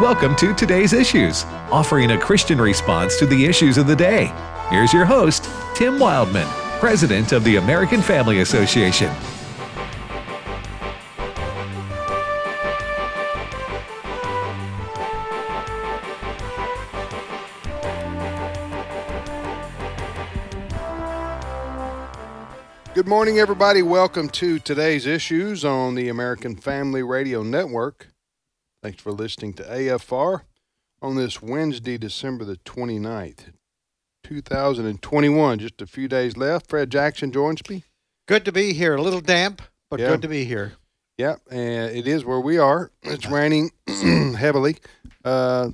Welcome to Today's Issues, offering a Christian response to the issues of the day. Here's your host, Tim Wildmon, President of the American Family Association. Good morning, everybody. Welcome to today's issues on the American Family Radio Network. Thanks for listening to AFR on this Wednesday, December the 29th, 2021. Just a few days left. Fred Jackson joins me. Good to be here. A little damp, but Yeah. good to be here. Yep, and it is where we are. It's raining heavily. Uh,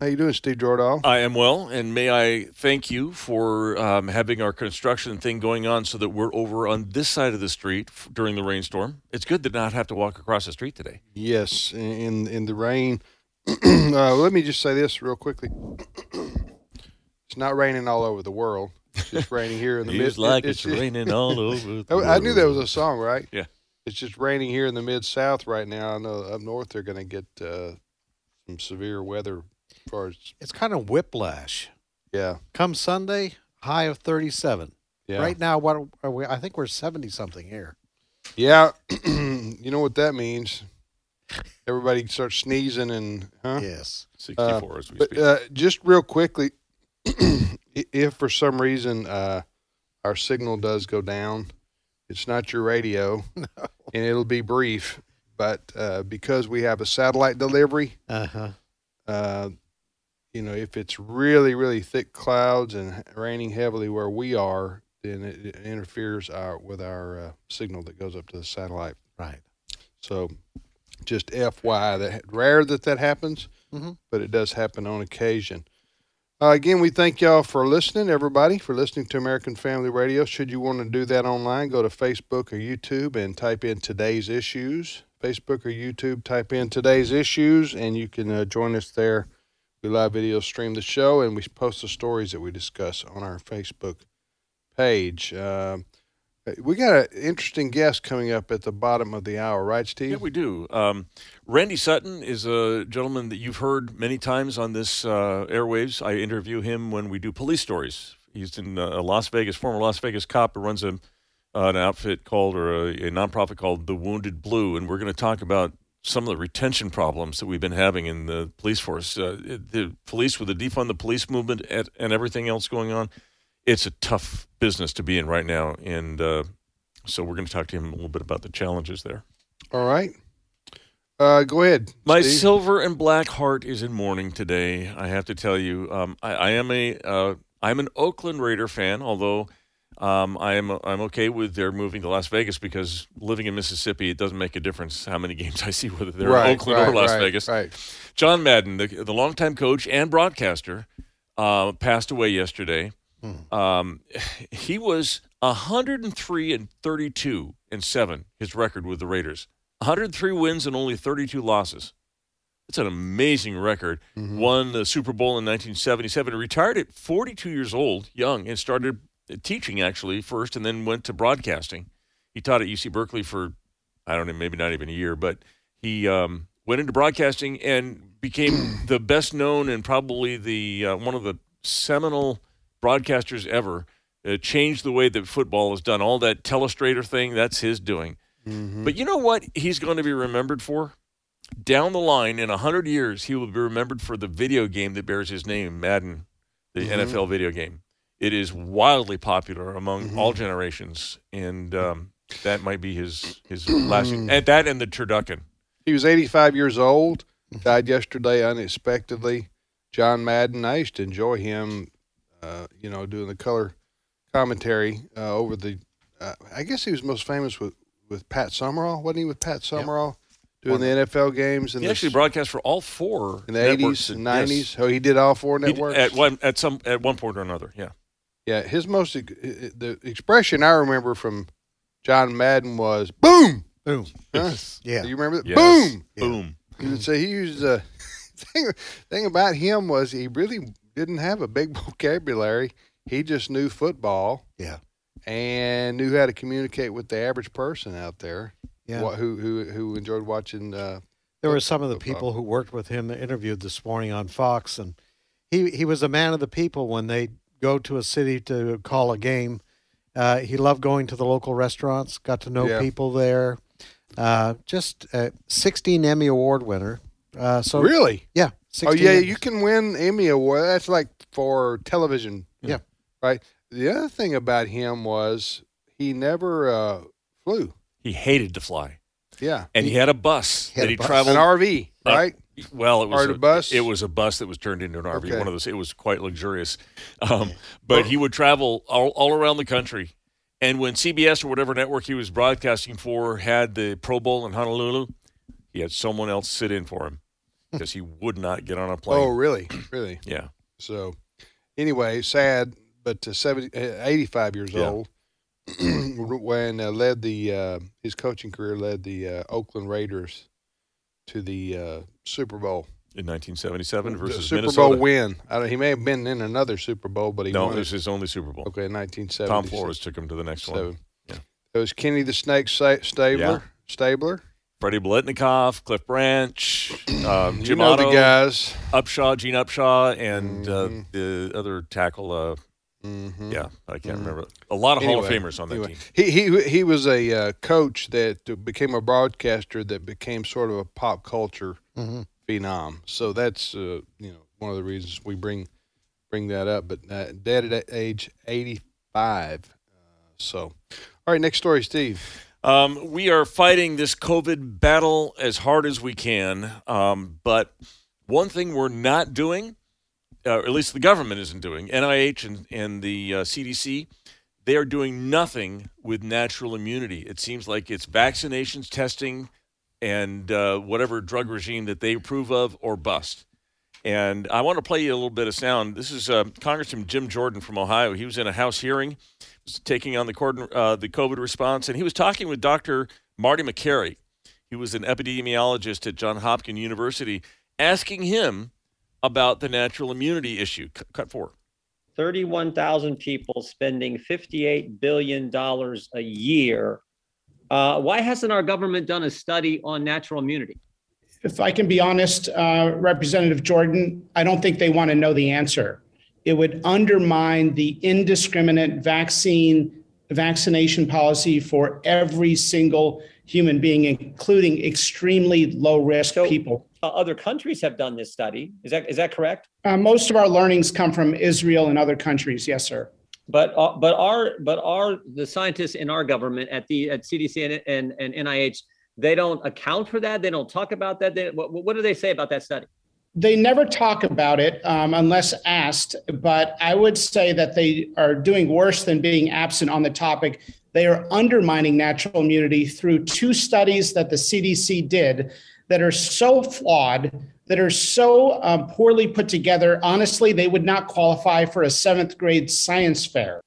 how you doing, Steve Jordahl? I am well, and may I thank you for um, having our construction thing going on so that we're over on this side of the street f- during the rainstorm. It's good to not have to walk across the street today. Yes, in in the rain. uh, let me just say this real quickly. it's not raining all over the world. It's just raining here in the mid. Like it's, raining all over. The Oh, I knew that was a song, right? Yeah. It's just raining here in the mid South right now. I know up north they're going to get uh, some severe weather. As far as It's kind of whiplash. yeah, Come Sunday, high of 37. yeah, Right now, what are we? I think we're 70 something here. yeah. you know what that means? Everybody starts sneezing and huh? Yes. 64 as we But speak. uh, just real quickly, if for some reason uh, our signal does go down, it's not your radio, and it'll be brief. But uh, because we have a satellite delivery, Uh huh. uh, you know, if it's really, really thick clouds and raining heavily where we are, then it, it interferes our, with our uh, signal that goes up to the satellite. Right. So, just FYI, that rare that that happens, Mhm. but it does happen on occasion. Uh, again, we thank y'all for listening, everybody, for listening to American Family Radio. Should you want to do that online, go to Facebook or YouTube and type in today's issues. Facebook or YouTube, type in today's issues, and you can uh, join us there. We live video stream the show, and we post the stories that we discuss on our Facebook page. Um, we got an interesting guest coming up at the bottom of the hour, right, Steve? Yeah, we do. Um, Randy Sutton is a gentleman that you've heard many times on this uh, airwaves. I interview him when we do police stories. He's in uh, Las Vegas, former Las Vegas cop who runs a, uh, an outfit called or a, a nonprofit called the Wounded Blue, and we're going to talk about some of the retention problems that we've been having in the police force. Uh, the police with the defund the police movement and, and everything else going on, it's a tough business to be in right now, and uh, so we're going to talk to him a little bit about the challenges there. All right. Uh, go ahead. My Steve. silver and black heart is in mourning today. I have to tell you, um, I, I am a uh, I'm an Oakland Raider fan, although um, I am I'm okay with their moving to Las Vegas because living in Mississippi, it doesn't make a difference how many games I see whether they're right, in Oakland right, or Las right, Vegas. Right. John Madden, the, the longtime coach and broadcaster, uh, passed away yesterday. Um, he was 103 and 32 and seven. His record with the Raiders, 103 wins and only 32 losses. It's an amazing record. Won the Super Bowl in 1977. Retired at 42 years old, young, and started teaching actually first, and then went to broadcasting. He taught at UC Berkeley for I don't know, maybe not even a year, but he um, went into broadcasting and became the best known and probably the uh, one of the seminal broadcasters ever. Uh, changed the way that football is done. All that telestrator thing, that's his doing. But you know what he's going to be remembered for? Down the line, in 100 years, he will be remembered for the video game that bears his name, Madden, the NFL video game. It is wildly popular among all generations, and um, that might be his, his last. And that and the turducken. He was 85 years old. Died yesterday unexpectedly. John Madden. I used to enjoy him. Uh, you know, doing the color commentary uh, over the. Uh, I guess he was most famous with with Pat Summerall, wasn't he? With Pat Summerall doing the NFL games and He the actually broadcast for all four in the 80s and yes. 90s. Oh, he did all four He networks. at one at some at one point or another. Yeah. Yeah, his most the expression I remember from John Madden was "boom." Boom. Huh? Yeah. Do you remember that? Yes. Boom. Boom. He would he used a thing. Thing about him was he really didn't have a big vocabulary. He just knew football Yeah. and knew how to communicate with the average person out there. Yeah. wha- who who who enjoyed watching uh, There were some of the Football. people who worked with him that interviewed this morning on Fox, and he he was a man of the people. When they go to a city to call a game, uh, he loved going to the local restaurants. Got to know Yeah. people there. Uh, just uh, 16 Emmy Award winner. Uh, so really? yeah. Oh yeah, Emmys. you can win Emmy award. That's like for television. Yeah. Right. The other thing about him was he never uh, flew. He hated to fly, Yeah. and he, had a bus He had that a he bus. traveled. An RV, Uh, right? Well, it was the bus? It was a bus that was turned into an RV. Okay. One of those. It was quite luxurious, um, but he would travel all, all around the country. And when CBS or whatever network he was broadcasting for had the Pro Bowl in Honolulu, he had someone else sit in for him because he would not get on a plane. oh, really? Really? yeah, So, anyway, sad, but uh, 70, uh, 85 years Yeah. old. when uh, led the uh, his coaching career led the uh, Oakland Raiders to the uh, Super Bowl in 1977 The versus Super Minnesota. Bowl win. I he may have been in another Super Bowl, but he no, won it was his only Super Bowl. Okay, 1970. Tom Flores took him to the next one. Yeah. It was Kenny the Snake Stabler. Yeah. Stabler. Freddie Biletnikoff, Cliff Branch, um, You Jim know Otto, the guys. Upshaw, Gene Upshaw, and Mhm. uh, the other tackle. Uh, hmm Yeah, I can't Mhm. remember. A lot of Hall of Famers on that anyway, team. He he he was a uh, coach that became a broadcaster that became sort of a pop culture Mhm. phenom. So that's uh, you know one of the reasons we bring bring that up. But uh, dead at age eighty five. Uh, so, all right, next story, Steve. Um, we are fighting this COVID battle as hard as we can. Um, but one thing we're not doing, uh, or at least the government isn't doing, NIH and, and the uh, CDC, they are doing nothing with natural immunity. It seems like it's vaccinations, testing, and uh, whatever drug regime that they approve of or bust. And I want to play you a little bit of sound. This is uh, Congressman Jim Jordan from Ohio. He was in a House hearing, was taking on the, uh, the COVID response, and he was talking with Dr. Marty Makary. He was an epidemiologist at Johns Hopkins University, asking him about the natural immunity issue. C- cut four. 31,000 people spending $58 billion a year. Uh, why hasn't our government done a study on natural immunity? If I can be honest, uh, Representative Jordan, I don't think they want to know the answer. It would undermine the indiscriminate vaccine vaccination policy for every single human being, including extremely low risk So- people. Uh, other countries have done this study. Is that is that correct? Uh, most of our learnings come from Israel and other countries. Yes, sir. But uh, but our but our the scientists in our government at the at CDC and, and, and NIH they don't account for that. They don't talk about that. They, what, what do they say about that study? They never talk about it um, unless asked, but I would say that they are doing worse than being absent on the topic. They are undermining natural immunity through two studies that the CDC did that are so flawed, that are so um, poorly put together. Honestly, they would not qualify for a seventh grade science fair.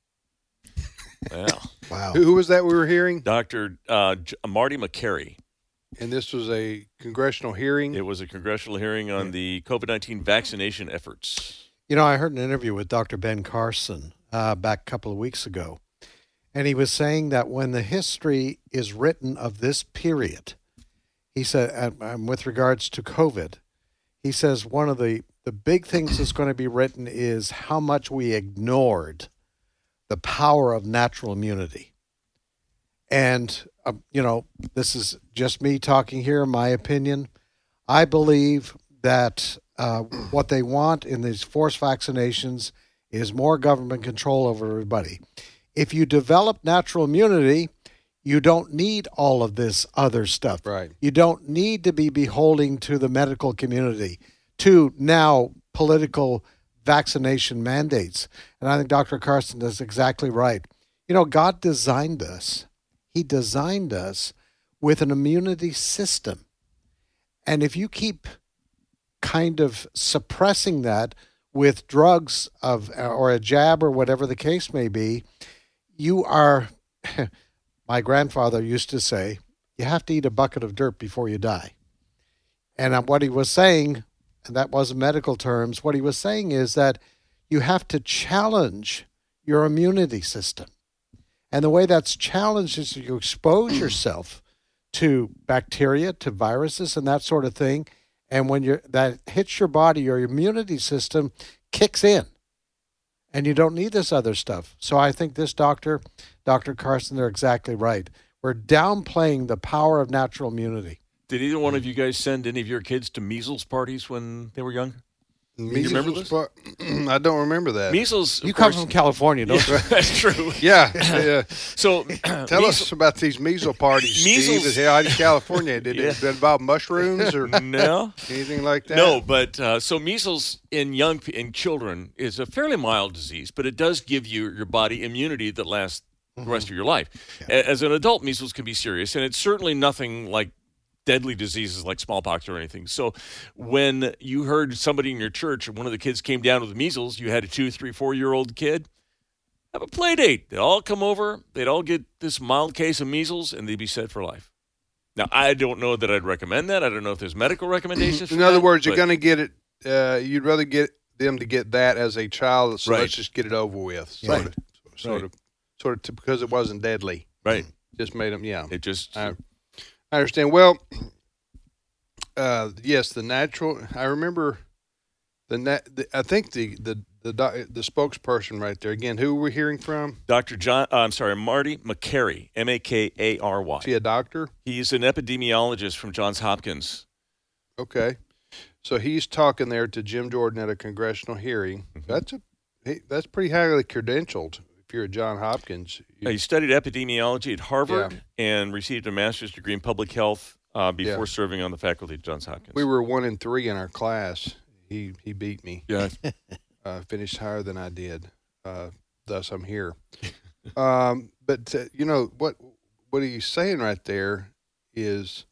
Yeah. Wow. Who, who was that we were hearing? Dr. Uh, J- Marty Makary. And this was a congressional hearing. It was a congressional hearing on the COVID 19 vaccination efforts. You know, I heard an interview with Dr. Ben Carson uh, back a couple of weeks ago, and he was saying that when the history is written of this period, he said, and- with regards to COVID, he says one of the, the big things that's going to be written is how much we ignored the power of natural immunity. And, uh, you know, this is just me talking here, my opinion. I believe that uh, what they want in these forced vaccinations is more government control over everybody. If you develop natural immunity, you don't need all of this other stuff. Right. You don't need to be beholding to the medical community, to now political vaccination mandates. And I think Dr. Carson is exactly right. You know, God designed us, He designed us with an immunity system. And if you keep kind of suppressing that with drugs of or a jab or whatever the case may be, you are my grandfather used to say, you have to eat a bucket of dirt before you die. And uh, what he was saying, and that wasn't medical terms, what he was saying is that you have to challenge your immunity system. And the way that's challenged is you expose yourself to bacteria, to viruses, and that sort of thing. And when you're, that hits your body, your immunity system kicks in, and you don't need this other stuff. So I think this doctor, Dr. Carson, they're exactly right. We're downplaying the power of natural immunity. Did either one of you guys send any of your kids to measles parties when they were young? Measles remember this? part- I don't remember that. Measles. of You come course- from California, don't you? That's true. yeah, yeah. So Tell measles- us about these measles parties, Measles- Steve. How in California did Yeah. it involve mushrooms or No. anything like that? No, but uh, so measles in young in children is a fairly mild disease, but it does give you your body immunity that lasts the rest of your life. A- As an adult, measles can be serious, and it's certainly nothing like deadly diseases like smallpox or anything. So when you heard somebody in your church, one of the kids came down with measles, you had a two, three, four year old kid. Have a play date. They'd all come over. They'd all get this mild case of measles, and they'd be set for life. Now, I don't know that I'd recommend that. I don't know if there's medical recommendations. In other that, words, you're going to get it. Uh, you'd rather get them to get that as a child, so Right. let's just get it over with. Sort Right. of, sort Right. of, sort of, to, because it wasn't deadly. right. Just made them. Yeah, It just I, I understand. Well, uh, yes, the natural. I remember the, nat, the I think the the the doc- the spokesperson right there again. Who we're hearing from? Dr. John, uh, I'm sorry, Marty Makary, M A K A R Y. Is he a doctor? He's an epidemiologist from Johns Hopkins. Okay, so he's talking there to Jim Jordan at a congressional hearing. Mm-hmm. That's a he, that's pretty highly credentialed. You're at John Hopkins, You- He studied epidemiology at Harvard and received a master's degree in public health uh, before Yeah. serving on the faculty at Johns Hopkins. we were one in three in our class. He he beat me. yeah, uh, finished higher than I did. Uh, thus, I'm here. um, but uh, you know what? What he's saying right there is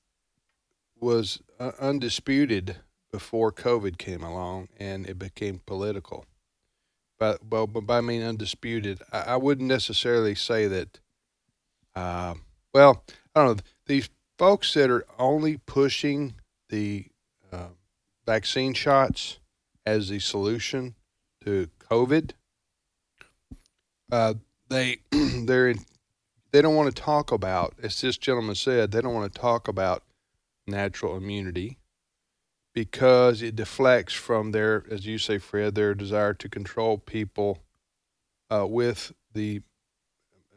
was uh, undisputed before COVID came along, and it became political. But well, by I mean undisputed, I, I wouldn't necessarily say that. Uh, well, I don't know these folks that are only pushing the uh, vaccine shots as the solution to COVID. Uh, they they're they don't want to talk about as this gentleman said they don't want to talk about natural immunity because it deflects from their as you say Fred their desire to control people uh, with the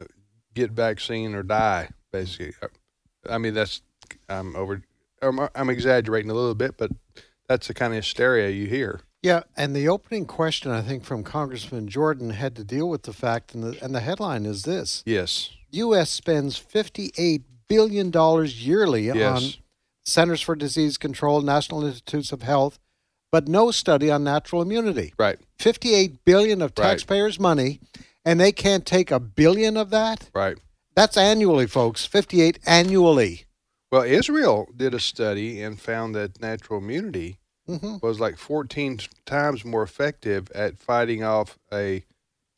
uh, get vaccine or die basically. I mean that's I'm over I'm, I'm exaggerating a little bit but that's the kind of hysteria you hear. Yeah, and the opening question I think from Congressman Jordan had to deal with the fact, and the and the headline is this: Yes. U.S. spends fifty-eight billion dollars yearly on Yes. Centers for Disease Control, National Institutes of Health, but no study on natural immunity. Right. Fifty-eight billion of Right. taxpayers' money, and they can't take a billion of that. Right. That's annually, folks. Fifty-eight annually. Well, Israel did a study and found that natural immunity hmm was like 14 times more effective at fighting off a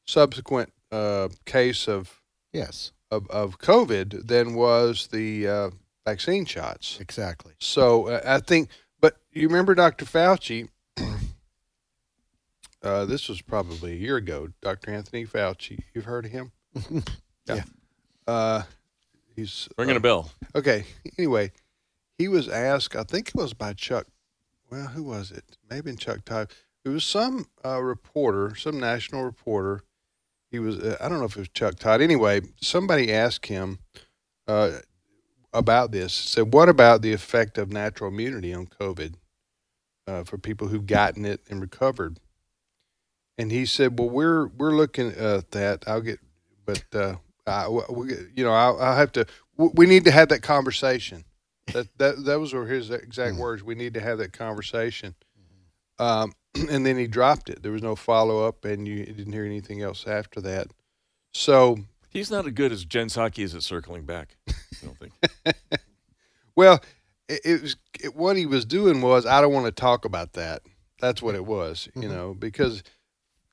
subsequent uh, case of, Yes, of, of COVID than was the uh, vaccine shots. exactly. So uh, I think, but you remember Dr. Fauci? uh, this was probably a year ago. Dr. Anthony Fauci. You've heard of him? Yeah. Uh, he's ringing uh, a bell. Okay. Anyway, he was asked. I think it was by Chuck. Well, who was it? Maybe Chuck Todd. It was some uh, reporter, some national reporter. He was. Uh, I don't know if it was Chuck Todd. Anyway, somebody asked him uh, about this. Said, "What about the effect of natural immunity on COVID uh, for people who've gotten it and recovered?" And he said, "Well, we're we're looking at that. I'll get, but uh, I, we, you know, I'll, I'll have to. We need to have that conversation. That that that was were his exact words. We need to have that conversation. Um, and then he dropped it. There was no follow up, and you didn't hear anything else after that. So, He's not as good as Jen Psaki is at circling back. I don't think. well, it, it was it, what he was doing was I don't want to talk about that. That's what it was, you Mhm. know, because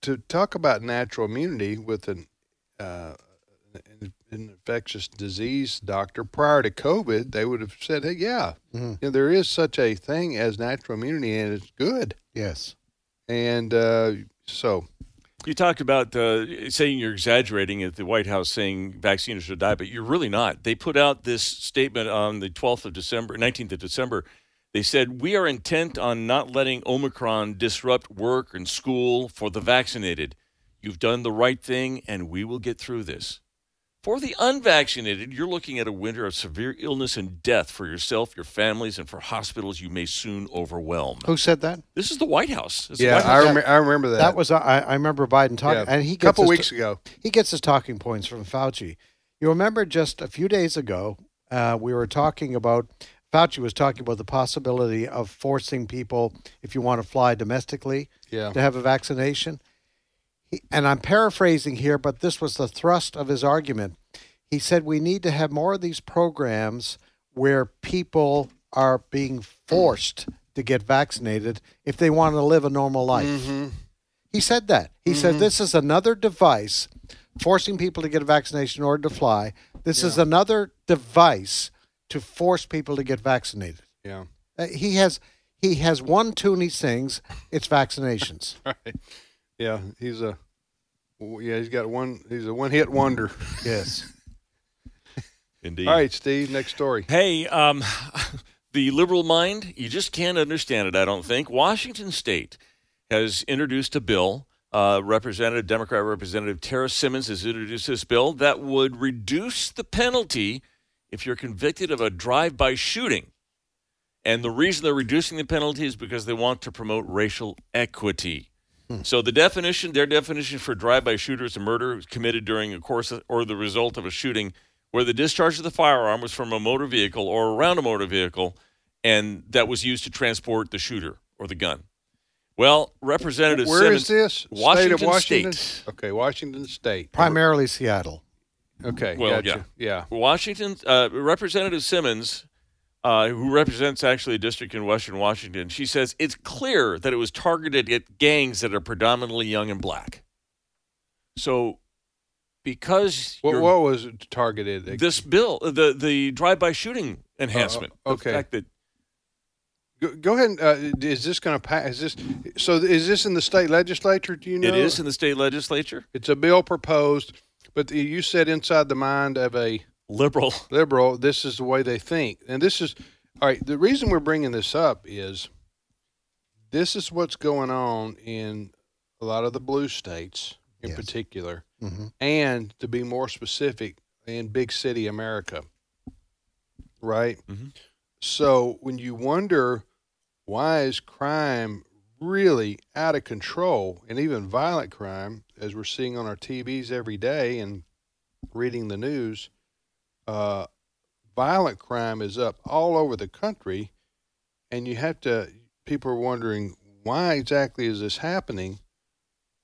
to talk about natural immunity with an uh, an an infectious disease doctor prior to COVID, they would have said, "Hey, yeah, Mhm. you know, there is such a thing as natural immunity, and it's good." Yes. And uh, so, You talked about uh, saying you're exaggerating at the White House saying vaccines should die, but you're really not. They put out this statement on the 12th of December, 19th of December. They said, We are intent on not letting Omicron disrupt work and school for the vaccinated. You've done the right thing, and we will get through this. For the unvaccinated, you're looking at a winter of severe illness and death for yourself, your families, and for hospitals you may soon overwhelm. Who said that? This is the White House. This is the Yeah, White I, rem- I remember that. That was I, I remember Biden talking, yeah. and he a gets couple his weeks ago. he gets his talking points from Fauci. You remember just a few days ago, uh, we were talking about Fauci was talking about the possibility of forcing people, if you want to fly domestically, Yeah. to have a vaccination. And I'm paraphrasing here, but this was the thrust of his argument. He said we need to have more of these programs where people are being forced to get vaccinated if they want to live a normal life. Mm-hmm. He said that. He said this is another device forcing people to get a vaccination in order to fly. This is another device to force people to get vaccinated. Yeah. Uh, he has he has one tune he sings. It's vaccinations. Right. Yeah. He's a. Yeah, he's got one. He's a one-hit wonder. yes. Indeed. All right, Steve. Next story. Hey, um, the liberal mind, you just can't understand it, I don't think. Washington State has introduced a bill. Uh, Representative, Democrat Representative Tara Simmons has introduced this bill that would reduce the penalty if you're convicted of a drive by shooting. And the reason they're reducing the penalty is because they want to promote racial equity. So the definition, their definition for drive-by shooter is a murder committed during a course of- or the result of a shooting where the discharge of the firearm was from a motor vehicle or around a motor vehicle and that was used to transport the shooter or the gun. Well, Representative Where Simmons, is this? Washington State of Washington. State. Okay, Washington State. Primarily Seattle. Okay. Well, gotcha. Yeah. Washington, uh, Representative Simmons, uh, who represents actually a district in Western Washington, she says it's clear that it was targeted at gangs that are predominantly young and black. So, because What, what was it targeted? this bill, the the drive-by shooting enhancement, Uh, okay. the fact that Go, go ahead. And, uh, is this going to pass? Is this so? Is this in the state legislature? Do you know? it is in the state legislature, It's a bill proposed, but you said inside the mind of a liberal. liberal, this is the way they think. And this is all right. The reason we're bringing this up is this is what's going on in a lot of the blue states in Yes. particular, hmm and to be more specific, in big city America. Right? Mhm. So when you wonder why is crime really out of control and even violent crime, as we're seeing on our TVs every day and reading the news, uh, violent crime is up all over the country, and you have to. People are wondering why exactly is this happening.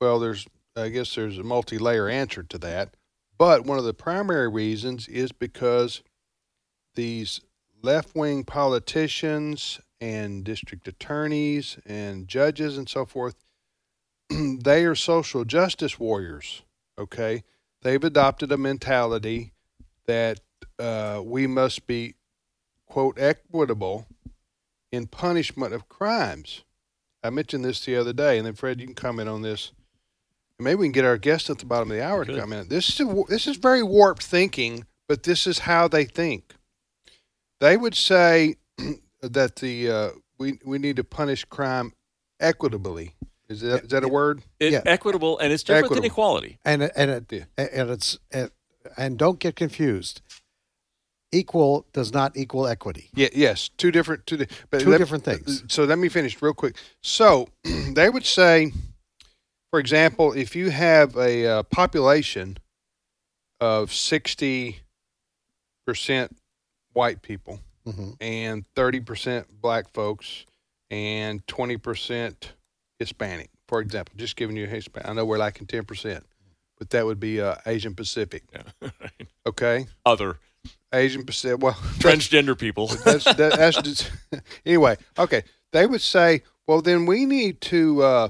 Well, there's, I guess, there's a multi-layer answer to that, but one of the primary reasons is because these left-wing politicians and district attorneys and judges and so forth, they are social justice warriors. Okay, they've adopted a mentality that uh, we must be, quote, equitable in punishment of crimes. I mentioned this the other day, and then Fred, you can comment on this. Maybe we can get our guest at the bottom of the hour to Good. comment. This is a, this is very warped thinking, but this is how they think. They would say that the uh, we we need to punish crime equitably. Is that is that a word? It, Yeah. Equitable, and it's different Equitable. than equality. And and it, Yeah. and it's and, and don't get confused. Equal does not equal equity. Yeah, yes, two different two, di- but Two let- different things. So let me finish real quick. So they would say, for example, if you have a uh, population of sixty percent white people hmm and thirty percent black folks and twenty percent Hispanic, for example, just giving you Hispanic. I know we're lacking ten percent, but that would be uh, Asian Pacific. Yeah. Okay, Other Asian Pacific. Well, transgender people. that's that, that's just, anyway. Okay, they would say, well, then we need to uh,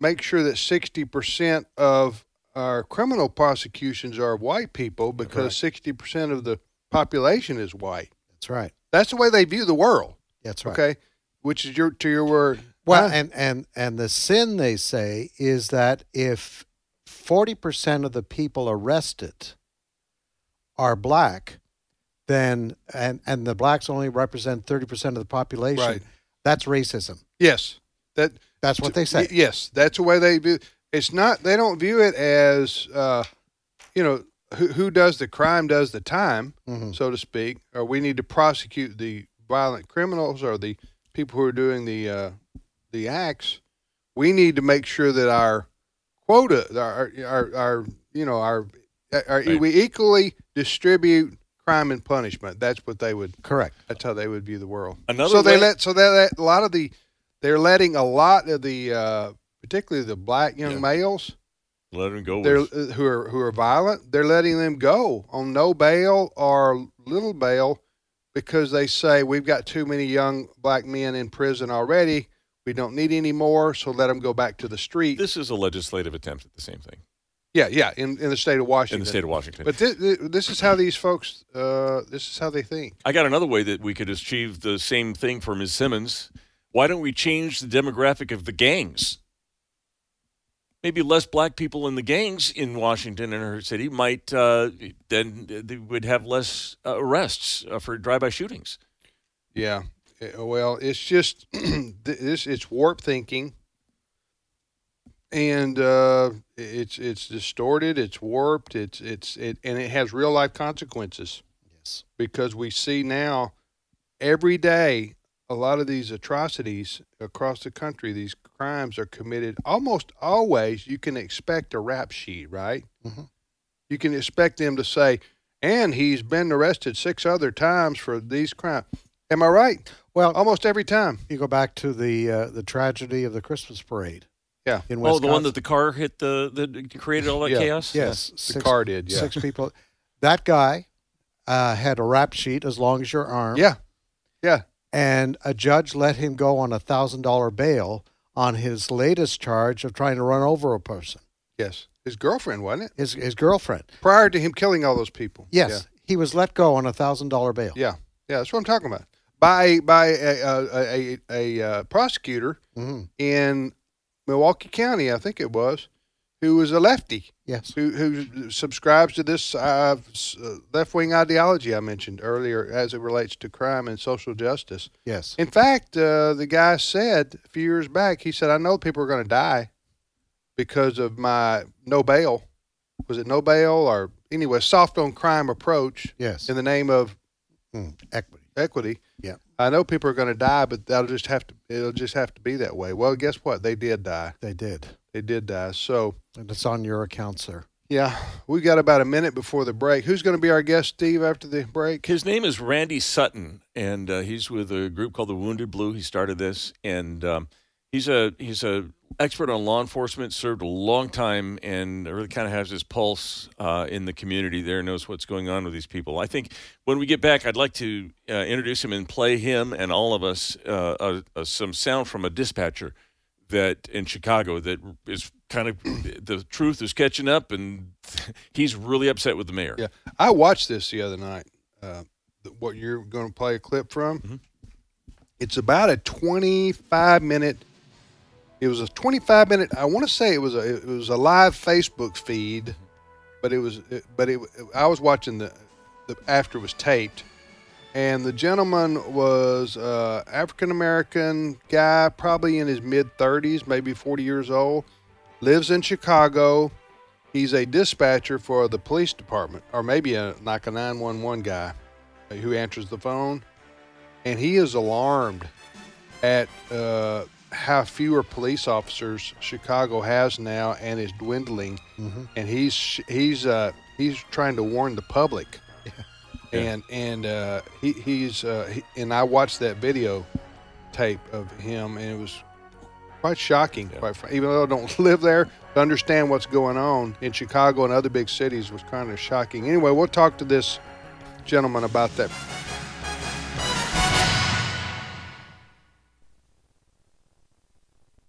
make sure that sixty percent of our criminal prosecutions are white people because sixty percent of the population is white. That's right. That's the way they view the world. That's right. Okay, which is your to your word. Well, Huh? and and and the sin they say is that if 40% of the people arrested are black, then and and the blacks only represent 30% of the population, Right. that's racism. Yes, that That's what they say. Y- Yes, that's the way they view. It's not. They don't view it as, uh, you know, who, who does the crime does the time, Mhm. so to speak. Or we need to prosecute the violent criminals or the people who are doing the uh, the acts. We need to make sure that our quota, our our, our you know our, our Right. we equally distribute crime and punishment. That's what they would. Correct. That's how they would view the world. Another so they way- let so they let a lot of the they're letting a lot of the uh, particularly the black young Yeah. males Let them go. they're with- uh, who are who are violent. They're letting them go on no bail or little bail because they say we've got too many young black men in prison already. We don't need any more, so let them go back to the street. this is a legislative attempt at the same thing yeah, yeah, in, in the state of Washington. in the state of Washington. But this, this is how these folks. Uh, this is how they think. I got another way that we could achieve the same thing for Ms. Simmons. Why don't we change the demographic of the gangs? Maybe less black people in the gangs in Washington and her city might uh, then they would have less uh, arrests uh, for drive-by shootings. Yeah. Uh, Well, it's just this. It's warped thinking, and uh, it's it's distorted. It's warped. It's it's it, and it has real life consequences Yes. because we see now every day a lot of these atrocities across the country. These crimes are committed almost always. You can expect a rap sheet, right? Mhm. You can expect them to say, and he's been arrested six other times for these crimes. Am I right? Well, Almost every time. you go back to the uh, the tragedy of the Christmas parade. Yeah. In Oh, the one that the car hit the that created all that Yeah. chaos. yes, The six, car did, yeah. six people. That guy uh, had a rap sheet as long as your arm. Yeah. Yeah. and a judge let him go on a thousand dollar bail on his latest charge of trying to run over a person. Yes. His girlfriend, wasn't it? His his girlfriend. Prior to him killing all those people. Yes, he was let go on a thousand dollar bail. Yeah. Yeah. That's what I'm talking about. By by a a, a, a, uh prosecutor Mhm. in Milwaukee County, I think it was, who was a lefty, Yes. who who subscribes to this uh, left wing ideology I mentioned earlier as it relates to crime and social justice. Yes. In fact, uh, the guy said a few years back, he said, I know people are going to die because of my no bail. Was it no bail or anyway, soft on crime approach Yes. in the name of Mm, Equity. equity? Yeah. I know people are going to die, but that'll just have to, it'll just have to be that way. Well, guess what? They did die. They did. They did die. So, And it's on your account, sir. yeah, we got about a minute before the break. Who's going to be our guest, Steve, after the break? His name is Randy Sutton, and uh, he's with a group called the Wounded Blue. He started this, and um, he's a he's a expert on law enforcement. Served a long time, and really kind of has his pulse uh, in the community. There, knows what's going on with these people. I think when we get back, I'd like to uh, introduce him and play him and all of us uh, uh, uh, some sound from a dispatcher that in Chicago that is kind of the truth is catching up, and he's really upset with the mayor. Yeah, I watched this the other night. Uh, what you're going to play a clip from? Mhm. It's about a 25 minute. It was a 25 minute. I want to say it was a it was a live Facebook feed, but it was it, but it. I was watching the, the after it was taped, and the gentleman was uh, African American guy, probably in his mid 30s, maybe 40 years old, lives in Chicago. He's a dispatcher for the police department, or maybe a like a 911 guy who answers the phone, and he is alarmed at uh, how fewer police officers Chicago has now and is dwindling, Mhm. and he's he's uh, he's trying to warn the public, Yeah. and and uh, he, he's uh, he, and I watched that video tape of him, and it was quite shocking. Yeah. Quite even though I don't live there, to understand what's going on in Chicago and other big cities was kind of shocking. Anyway, we'll talk to this gentleman about that.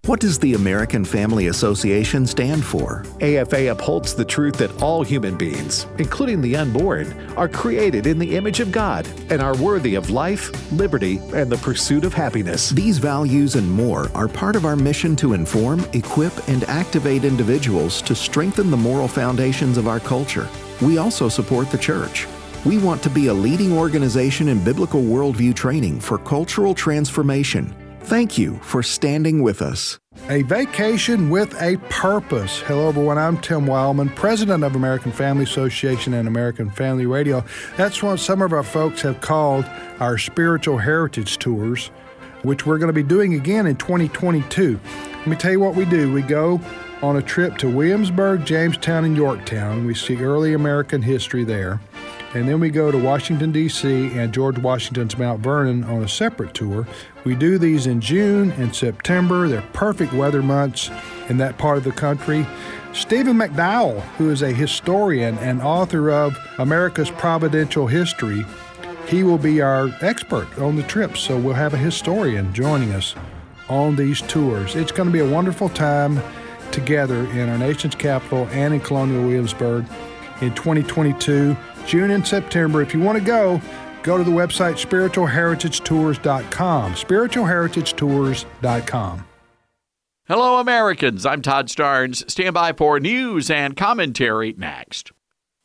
What does the American Family Association stand for? AFA upholds the truth that all human beings, including the unborn, are created in the image of God and are worthy of life, liberty, and the pursuit of happiness. These values and more are part of our mission to inform, equip, and activate individuals to strengthen the moral foundations of our culture. We also support the church. We want to be a leading organization in biblical worldview training for cultural transformation Thank you for standing with us. A vacation with a purpose. Hello, everyone. I'm Tim Wildmon, president of American Family Association and American Family Radio. That's what some of our folks have called our spiritual heritage tours, which we're going to be doing again in 2022. Let me tell you what we do. We go on a trip to Williamsburg, Jamestown, and Yorktown. We see early American history there. And then we go to Washington, D.C. and George Washington's Mount Vernon on a separate tour. We do these in June and September. They're perfect weather months in that part of the country. Stephen McDowell, who is a historian and author of America's Providential History, he will be our expert on the trip. So we'll have a historian joining us on these tours. It's going to be a wonderful time together in our nation's capital and in Colonial Williamsburg in 2022. June and September. If you want to go, go to the website spiritualheritagetours.com. Spiritualheritagetours.com. Hello, Americans. I'm Todd Starnes. Stand by for news and commentary next.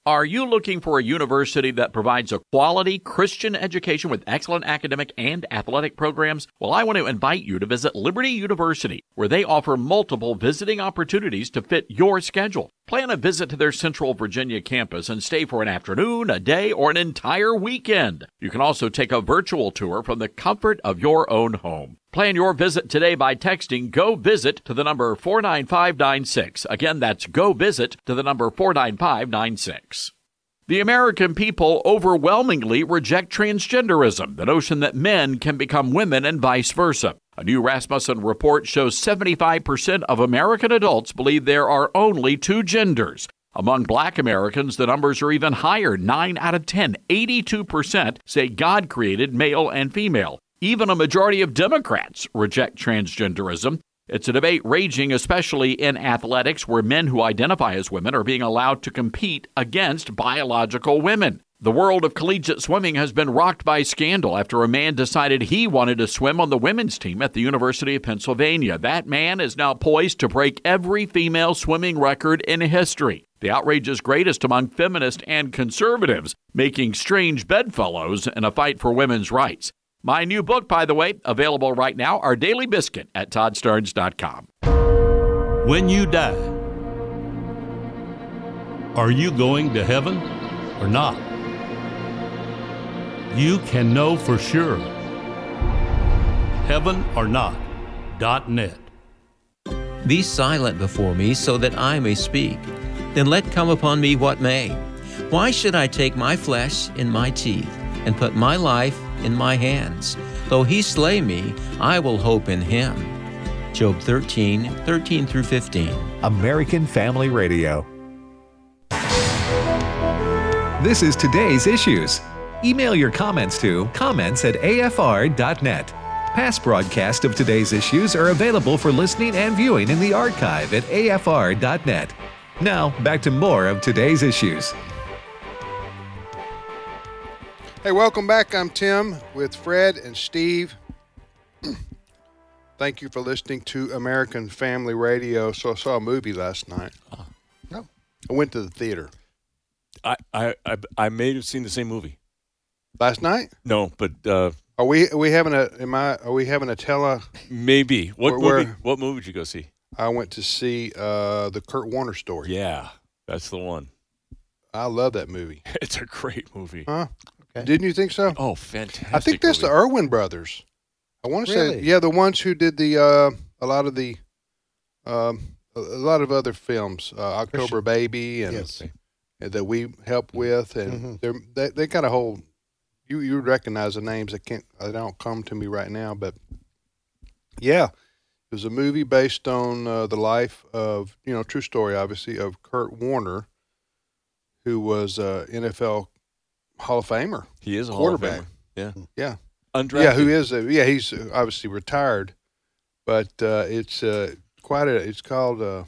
Are you looking for a university that provides a quality Christian education with excellent academic and athletic programs? Well, I want to invite you to visit Liberty University, where they offer multiple visiting opportunities to fit your schedule. Plan a visit to their Central Virginia campus and stay for an afternoon, a day, or an entire weekend. You can also take a virtual tour from the comfort of your own home. Plan your visit today by texting Go Visit to the number 49596. Again, that's Go Visit to the number 49596. The American people overwhelmingly reject transgenderism, the notion that men can become women and vice versa. A new Rasmussen report shows 75% of American adults believe there are only two genders. Among black Americans, the numbers are even higher 9 out of 10, 82% say God created male and female. Even a majority of Democrats reject transgenderism. It's a debate raging, especially in athletics, where men who identify as women are being allowed to compete against biological women. The world of collegiate swimming has been rocked by scandal after a man decided he wanted to swim on the women's team at the University of Pennsylvania. That man is now poised to break every female swimming record in history. The outrage is greatest among feminists and conservatives, making strange bedfellows in a fight for women's rights. My new book, by the way, available right now, Our Daily Biscuit at toddstarnes.com. When you die, are you going to heaven or not? you can know for sure. Heaven or not, dot net. Be silent before me so that I may speak. Then let come upon me what may. Why should I take my flesh in my teeth and put my life in my hands? Though he slay me, I will hope in him. Job 13, 13 through 15. American Family Radio. This is today's issues. Email your comments to comments at afr.net. Past broadcasts of today's issues are available for listening and viewing in the archive at afr.net. Now, back to more of today's issues. Hey, welcome back. I'm Tim with Fred and Steve. Thank you for listening to American Family Radio. So I saw a movie last night. Oh. No. I went to the theater. I, I, I, I may have seen the same movie. Last night? No, but uh, are we are we having a am I are we having a tele? Maybe. What Where- movie? where- What movie did you go see? I went to see uh, the Kurt Warner story. Yeah, that's the one. I love that movie. It's a great movie. Huh? Okay. Didn't you think so? Oh, fantastic! I think that's the movie. Erwin brothers. I want to say, yeah, the ones who did the uh, a lot of the um, a a lot of other films, uh, October Christian- Baby, and Yes. and that we help with, and Mhm. they're, they they kind of hold. You you recognize the names? I can't. They don't come to me right now, but yeah, it was a movie based on uh, the life of you know true story, obviously, of Kurt Warner, who was uh, NFL Hall of Famer. He is a Hall of quarterback. Famer. Yeah, Yeah. undrafted. Yeah, who is? A, yeah, he's obviously retired, but uh, it's uh, quite a. It's called. Uh,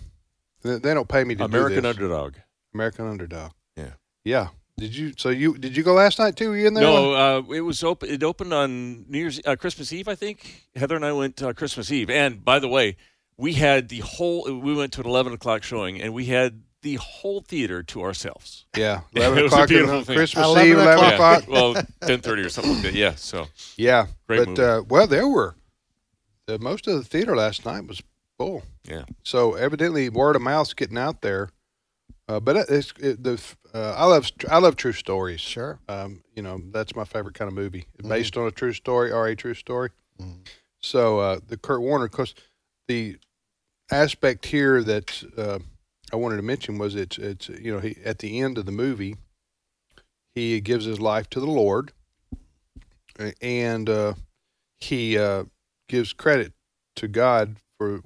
they they don't pay me to American do this. Underdog. American Underdog. Yeah. Yeah. Did you? So you did you go last night too? Were you in there? No, uh, it was open. It opened on New Year's, uh, Christmas Eve, I think. Heather and I went uh, Christmas Eve, and by the way, we had the whole. We went to an eleven o'clock showing, and we had the whole theater to ourselves. Yeah. It Eleven was a o'clock. beautiful on thing. Christmas 11 Eve. Eleven o'clock. o'clock. well, ten thirty or something like that. Yeah. So Yeah. Great but movie. uh, well, there were the, most of the theater last night was full. yeah. So evidently, word of mouth's getting out there. Uh, but it's it, the uh, I love I love true stories. Sure. Um, you know that's my favorite kind of movie, Mm-hmm. based on a true story or a true story. So uh, the Kurt Warner, because the aspect here that uh, I wanted to mention was it's it's you know he at the end of the movie he gives his life to the Lord, and uh, he uh, gives credit to God for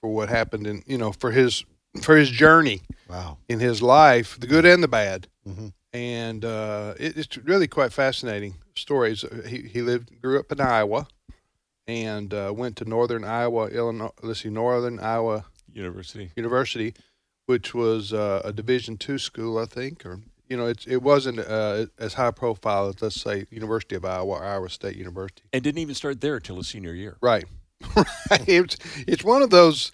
for what happened and you know for his for his journey Wow. in his life, the good and the bad. Mhm. And uh, it, it's really quite fascinating stories. He he lived, grew up in Iowa, and uh, went to Northern Iowa, Illinois. Let's see, Northern Iowa University. University, which was uh, a Division two school, I think, or you know, it's it wasn't uh, as high profile as let's say University of Iowa, or Iowa State University. And didn't even start there till his senior year. Right. right. It's it's one of those.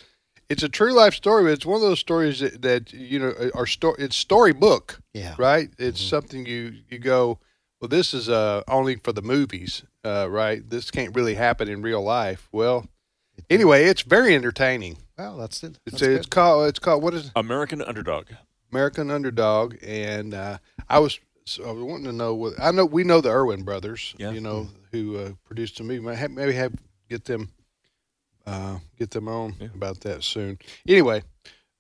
It's a true life story, but it's one of those stories that, that you know are story. It's storybook, Yeah. right? It's something you you go. Well, this is uh only for the movies, uh, right? This can't really happen in real life. Well, anyway, it's very entertaining. Well, that's it. It's That's it's good. called it's called what is it? American Underdog. American Underdog, and uh, I was so I was wanting to know what I know. We know the Erwin brothers, Yeah. you know, who uh, produced the movie. Maybe have, maybe have get them uh, get them on Yeah. about that soon. Anyway,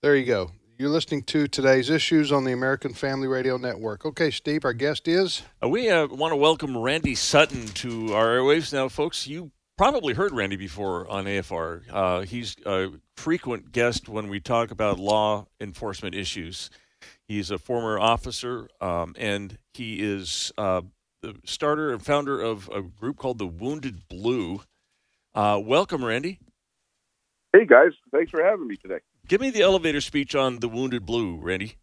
there you go. You're listening to today's issues on the American Family Radio Network. Okay, Steve, our guest is Uh, we uh, want to welcome Randy Sutton to our airwaves. Now, folks, you probably heard Randy before on AFR. Uh, he's a frequent guest when we talk about law enforcement issues. He's a former officer, um, and he is uh, the starter and founder of a group called the Wounded Blue. Uh, welcome, Randy. Hey guys, thanks for having me today. Give me the elevator speech on the Wounded Blue, Randy.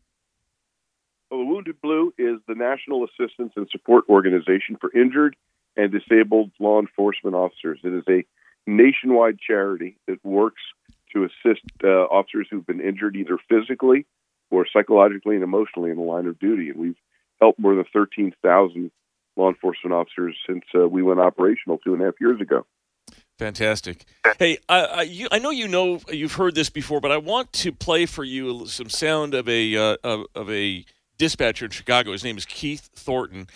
Well, the Wounded Blue is the National Assistance and Support Organization for Injured and Disabled Law Enforcement Officers. It is a nationwide charity that works to assist uh, officers who've been injured either physically or psychologically and emotionally in the line of duty. And we've helped more than 13,000 law enforcement officers since uh, we went operational two and a half years ago. Fantastic. Hey, I, I, you, I know you know you've heard this before, but I want to play for you some sound of a uh, of, of a dispatcher in Chicago. His name is Keith Thornton,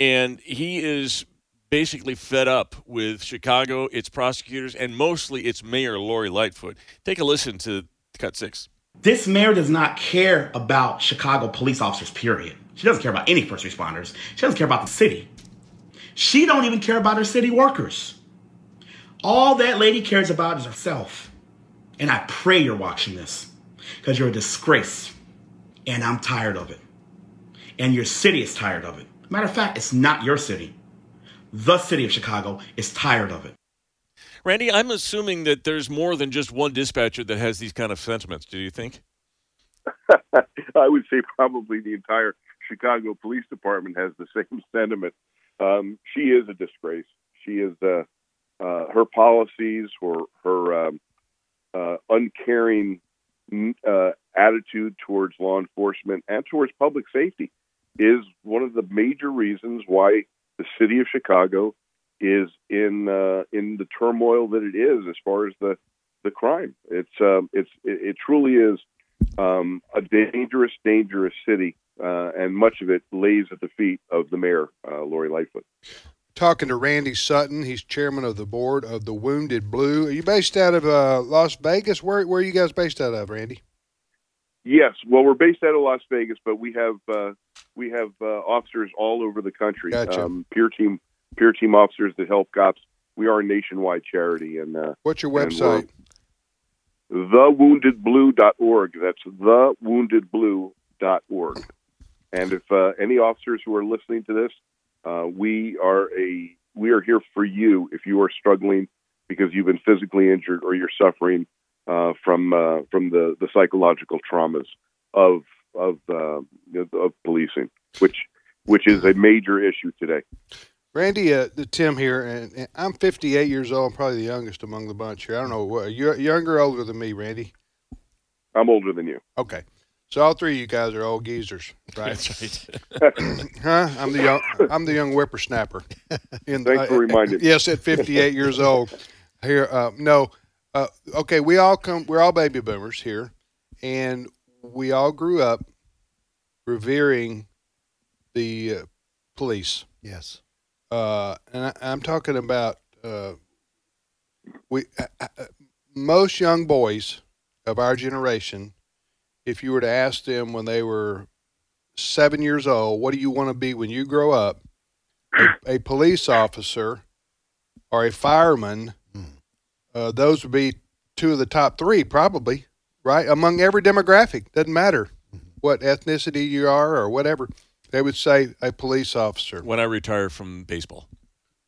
and he is basically fed up with Chicago, its prosecutors, and mostly its mayor Lori Lightfoot. Take a listen to cut six. This mayor does not care about Chicago police officers, period. She doesn't care about any first responders. She doesn't care about the city. She don't even care about her city workers. All that lady cares about is herself. And I pray you're watching this because you're a disgrace. And I'm tired of it. And your city is tired of it. Matter of fact, it's not your city. The city of Chicago is tired of it. Randy, I'm assuming that there's more than just one dispatcher that has these kind of sentiments. Do you think? I would say probably the entire Chicago Police Department has the same sentiment. Um, she is a disgrace. She is uh, uh, her policies, or her um, uh, uncaring uh, attitude towards law enforcement and towards public safety is one of the major reasons why the city of Chicago is in uh, in the turmoil that it is as far as the the crime. It's um, it's it, it truly is um, a dangerous, dangerous city, uh, and much of it lays at the feet of the mayor, uh, Lori Lightfoot. talking to Randy Sutton. He's chairman of the board of the Wounded Blue. Are you based out of uh, Las Vegas? Where where are you guys based out of, Randy? Yes, well, we're based out of Las Vegas, but we have uh, we have uh, officers all over the country. Gotcha. Um, peer team peer team officers that help cops. We are a nationwide charity, and uh, What's your website? thewoundedblue.org. That's thewoundedblue.org. And if uh, any officers who are listening to this, uh, we are a we are here for you if you are struggling because you've been physically injured or you're suffering uh, from uh, from the, the psychological traumas of of uh, of policing, which which is a major issue today. Randy, uh, Tim here, and, and, I'm 58 years old. I'm probably the youngest among the bunch here. I don't know what you're younger, or older than me, Randy. I'm older than you. Okay, so all three of you guys are old geezers, right? That's right. huh? I'm the young I'm the young whippersnapper. In Thanks for reminding. Uh, yes, at 58 years old. Here, uh, no, uh, okay. We all come. We're all baby boomers here, and we all grew up revering the uh, police. Yes. Uh, and I, am talking about uh, we uh, uh, most young boys of our generation. If you were to ask them when they were seven years old, what do you want to be when you grow up? A, a police officer or a fireman. Uh, those would be two of the top three, probably, right? Among every demographic. Doesn't matter mm-hmm. what ethnicity you are or whatever. They would say a police officer. When I retire from baseball.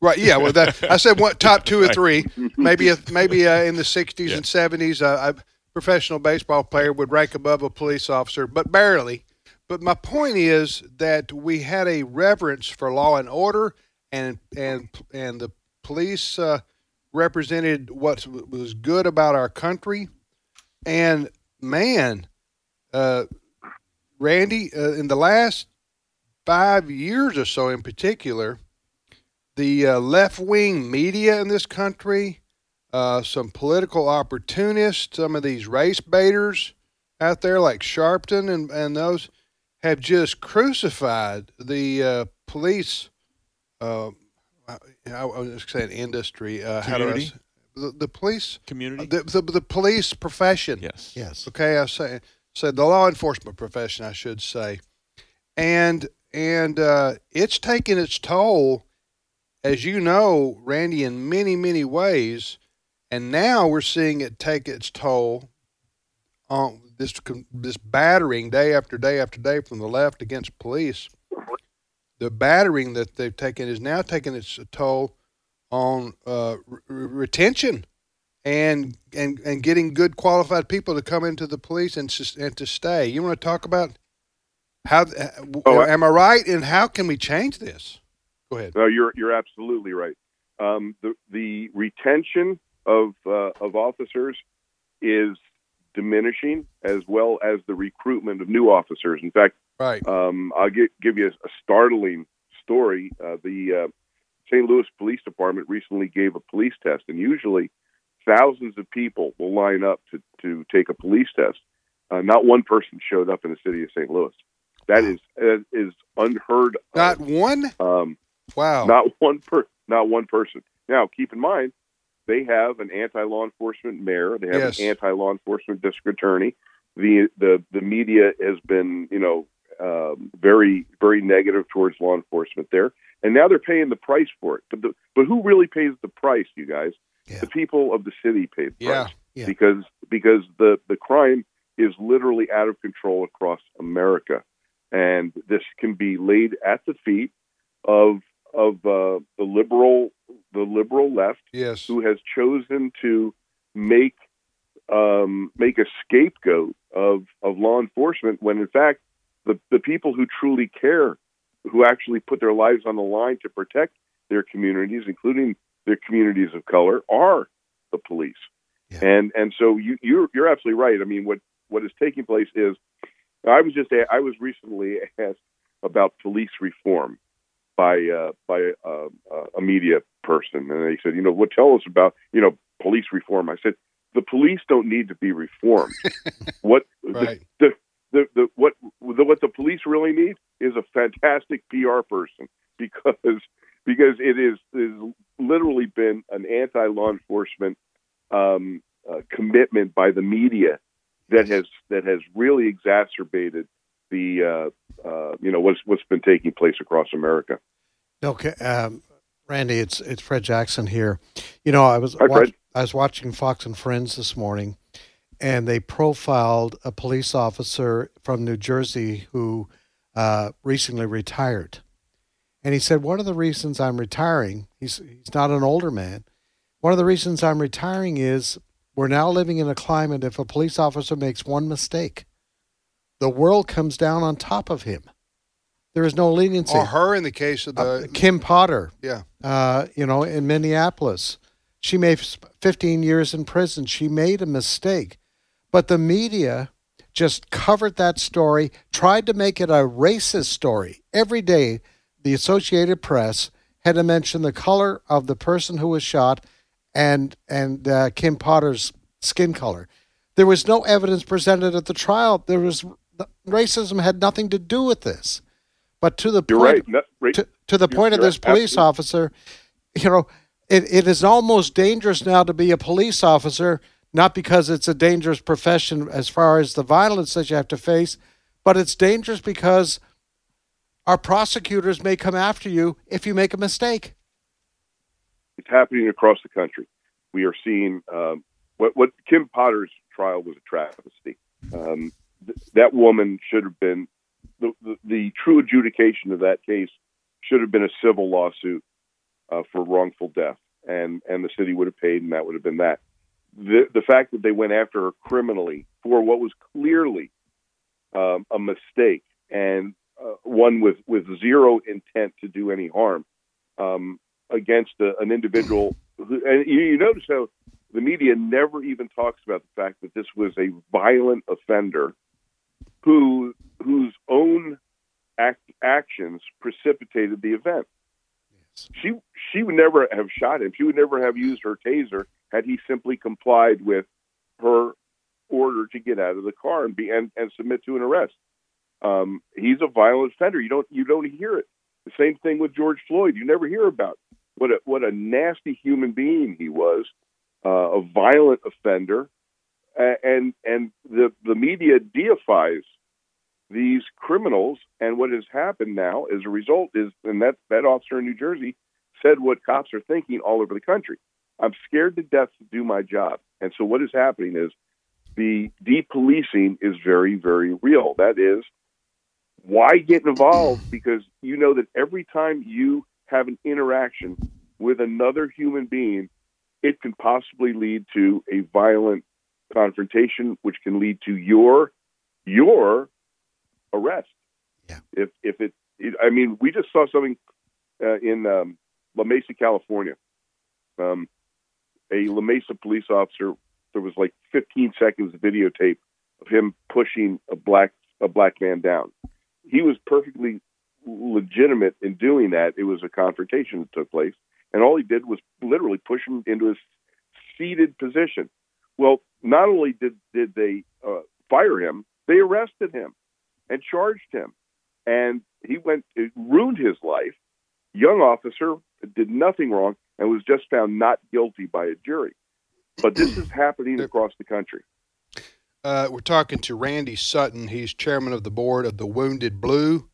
Right. Yeah. Well, that I said what top two or three, maybe a, maybe uh, in the '60s yeah. and '70s, uh, a professional baseball player would rank above a police officer, but barely. But my point is that we had a reverence for law and order, and and and the police uh, represented what was good about our country. And man, uh, Randy, uh, in the last five years or so in particular, the uh, left wing media in this country, uh, some political opportunists, some of these race baiters out there like Sharpton and, and those have just crucified the uh, police. Uh, I was saying industry. Uh, Community? How do I, the, the police community, the, the, the police profession. Yes, yes. Okay, I say said the law enforcement profession, I should say, and and uh, it's taken its toll, as you know, Randy, in many many ways, and now we're seeing it take its toll on this this battering day after day after day from the left against police. The battering that they've taken is now taking its toll on uh, re- retention and and and getting good qualified people to come into the police and to, and to stay. You want to talk about how uh, oh, am I right? And how can we change this? Go ahead. No, you're you're absolutely right. Um, the the retention of uh, of officers is diminishing, as well as the recruitment of new officers. In fact, right. Um, I'll get, give you a, a startling story. Uh, the uh, St. Louis Police Department recently gave a police test, and usually thousands of people will line up to to take a police test. Uh, not one person showed up in the city of St. Louis. That is is unheard. Not of. one. Um, wow. Not one per. Not one person. Now, keep in mind, they have an anti-law enforcement mayor. They have yes. an anti-law enforcement district attorney. The the the media has been, you know, um, very very negative towards law enforcement there, and now they're paying the price for it. But the, but who really pays the price, you guys? Yeah. The people of the city pay the yeah. yeah. because because the the crime is literally out of control across America and this can be laid at the feet of of uh, the liberal the liberal left, yes. who has chosen to make um, make a scapegoat of of law enforcement when in fact the the people who truly care, who actually put their lives on the line to protect their communities, including their communities of color, are the police. Yeah. And and so you you're you're absolutely right. I mean what what is taking place is I was just I was recently asked about police reform by uh, by uh, uh, a media person, and they said, you know, what tell us about you know police reform? I said, the police don't need to be reformed. what right. the, the, the, the what the, what the police really need is a fantastic PR person because because it is is literally been an anti law enforcement um, uh, commitment by the media that has that has really exacerbated the uh, uh, you know what's what's been taking place across America. Okay, um, Randy, it's it's Fred Jackson here. You know, I was Hi, watch, I was watching Fox and Friends this morning, and they profiled a police officer from New Jersey who uh, recently retired, and he said one of the reasons I'm retiring. He's he's not an older man, One of the reasons I'm retiring is we're now living in a climate if a police officer makes one mistake, the world comes down on top of him. There is no leniency. Or her in the case of the Uh, Kim Potter, yeah. uh, you know, in Minneapolis. She made 15 years in prison. She made a mistake. But the media just covered that story, tried to make it a racist story. Every day, the Associated Press had to mention the color of the person who was shot and, and uh, Kim Potter's skin color. There was no evidence presented at the trial. There was racism had nothing to do with this. But to the You're point, right. Right. to, to the You're- point of this police absolutely- officer, you know, it, it is almost dangerous now to be a police officer, not because it's a dangerous profession as far as the violence that you have to face, but it's dangerous because our prosecutors may come after you if you make a mistake. It's happening across the country. We are seeing um, what what Kim Potter's trial was a travesty. Um, th- that woman should have been the, the true adjudication of that case should have been a civil lawsuit uh, for wrongful death, and and the city would have paid, and that would have been that. The the fact that they went after her criminally for what was clearly um, a mistake and uh, one with with zero intent to do any harm um, against a, an individual. Who, and you, you notice how the media never even talks about the fact that this was a violent offender who whose own act, actions precipitated the event. She she would never have shot him. She would never have used her taser had he simply complied with her order to get out of the car and be and, and submit to an arrest. Um, he's a violent offender. You don't you don't hear it. The same thing with George Floyd. You never hear about what a what a nasty human being he was, uh, a violent offender, and and the the media deifies these criminals. And what has happened now as a result is, and that that officer in New Jersey said what cops are thinking all over the country. I'm scared to death to do my job. And so what is happening is the depolicing is very, very real. That is, why get involved? Because you know that every time you have an interaction with another human being, it can possibly lead to a violent confrontation, which can lead to your your arrest. Yeah. If if it, it I mean, we just saw something uh, in um, La Mesa, California. Um, a La Mesa police officer. There was like 15 seconds of videotape of him pushing a black a black man down. He was perfectly legitimate in doing that. It was a confrontation that took place, and all he did was literally push him into his seated position. Well, not only did did they uh, fire him, they arrested him and charged him, and he went it ruined his life. Young officer did nothing wrong and was just found not guilty by a jury. But this is happening across the country. Uh, we're talking to Randy Sutton. He's chairman of the board of the Wounded Blue,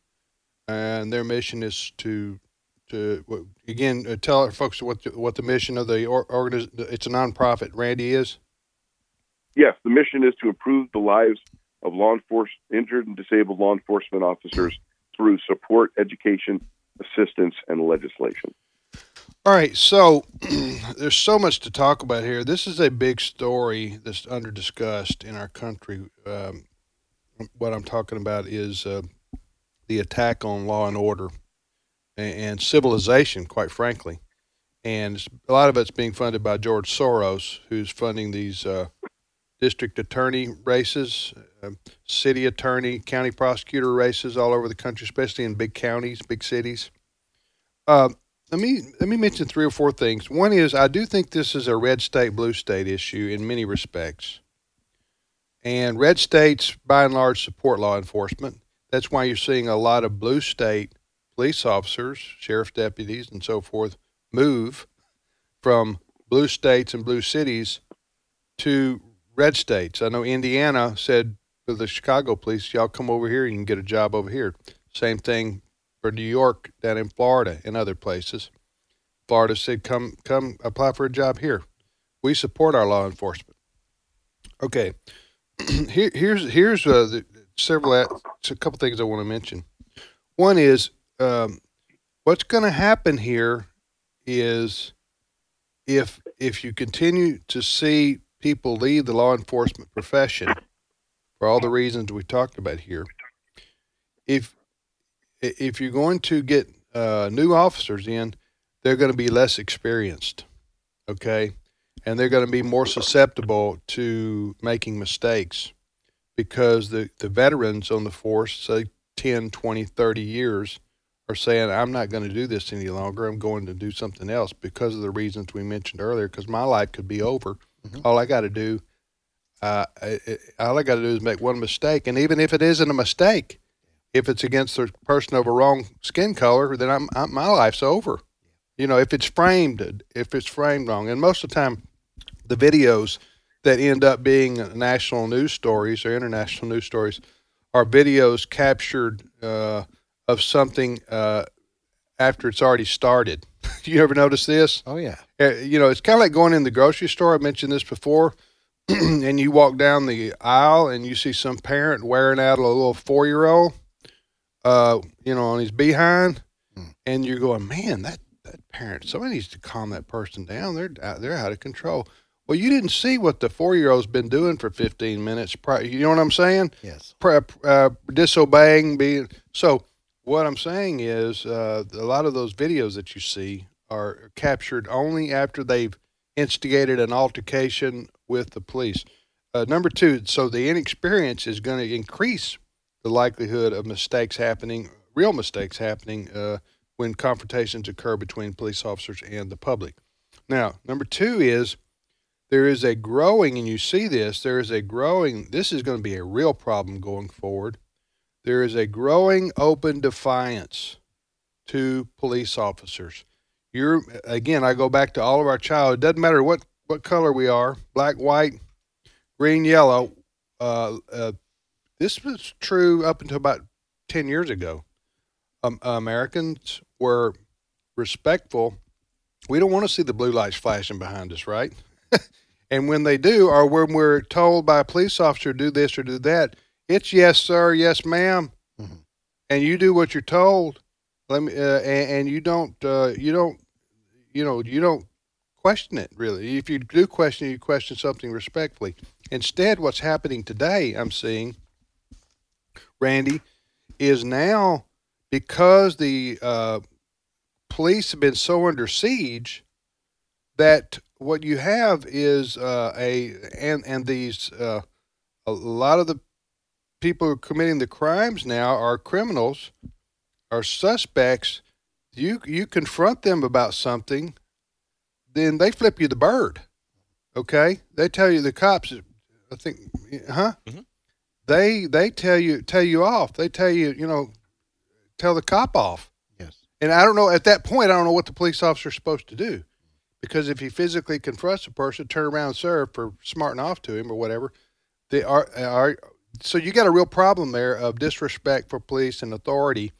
and their mission is to to again uh, tell our folks what the, what the mission of the or, organiz- It's a nonprofit. Randy is. Yes, the mission is to improve the lives of law enforcement, injured and disabled law enforcement officers through support, education, assistance, and legislation. All right, so there's so much to talk about here. This is a big story that's under discussed in our country. Um, what I'm talking about is uh, the attack on law and order and, and civilization, quite frankly. And a lot of it's being funded by George Soros, who's funding these uh, district attorney races, uh, city attorney, county prosecutor races all over the country, especially in big counties, big cities. Uh, let me let me mention three or four things. One is I do think this is a red state blue state issue in many respects. And red states by and large support law enforcement. That's why you're seeing a lot of blue state police officers, sheriff deputies and so forth move from blue states and blue cities to red states. I know Indiana said to the Chicago police, y'all come over here you can get a job over here. Same thing for New York, down in Florida, and other places. Florida said, "Come, come, apply for a job here. We support our law enforcement." Okay, here, here's here's uh, the, several a a couple things I want to mention. One is um, what's going to happen here is if if you continue to see people leave the law enforcement profession for all the reasons we talked about here, if if you're going to get uh, new officers in, they're going to be less experienced, okay, and they're going to be more susceptible to making mistakes because the, the veterans on the force, say 10, 20, 30 years, are saying, I'm not going to do this any longer. I'm going to do something else because of the reasons we mentioned earlier, because my life could be over. Mm-hmm. All I got to do, uh, all I got to do is make one mistake. And even if it isn't a mistake, if it's against the person of a wrong skin color, then I'm, I'm, my life's over. You know, if it's framed, if it's framed wrong. And most of the time, the videos that end up being national news stories or international news stories are videos captured uh, of something uh, after it's already started. you ever notice this? Oh yeah. Uh, you know, it's kind of like going in the grocery store. I mentioned this before. and you walk down the aisle and you see some parent wearing out a little four year old, uh, you know, on his behind, mm. and you're going, man, that that parent, somebody needs to calm that person down. They're they're out of control. Well, you didn't see what the four year old's been doing for 15 minutes. You know what I'm saying? Yes. Uh, disobeying, being so what I'm saying is, uh, a lot of those videos that you see are captured only after they've instigated an altercation with the police. Uh, number two, so the inexperience is going to increase the likelihood of mistakes happening, real mistakes happening, uh, when confrontations occur between police officers and the public. Now, number two is there is a growing, and you see this, there is a growing, this is going to be a real problem going forward there is a growing open defiance to police officers. You're again, I go back to all of our childhood. It doesn't matter what what color we are, black, white, green, yellow. Uh, uh, this was true up until about ten years ago. Um, Americans were respectful. We don't want to see the blue lights flashing behind us, right? and when they do, or when we're told by a police officer do this or do that, it's yes, sir, yes, madam mm-hmm. and you do what you're told. Let me, uh, and, and, you don't, uh, you don't, you know, you don't question it really. If you do question it, you question something respectfully. Instead, what's happening today, I'm seeing, Randy, is now because the uh, police have been so under siege that what you have is uh, a and and these uh, a lot of the people who are committing the crimes now are criminals, are suspects. You you confront them about something, then they flip you the bird. Okay, they tell you the cops. I think, huh? Mm-hmm. They they tell you tell you off. They tell you you know, tell the cop off. Yes. And I don't know at that point. I don't know what the police officer is supposed to do, because if he physically confronts a person, turn around and serve for smarting off to him or whatever, they are are so you got a real problem there of disrespect for police and authority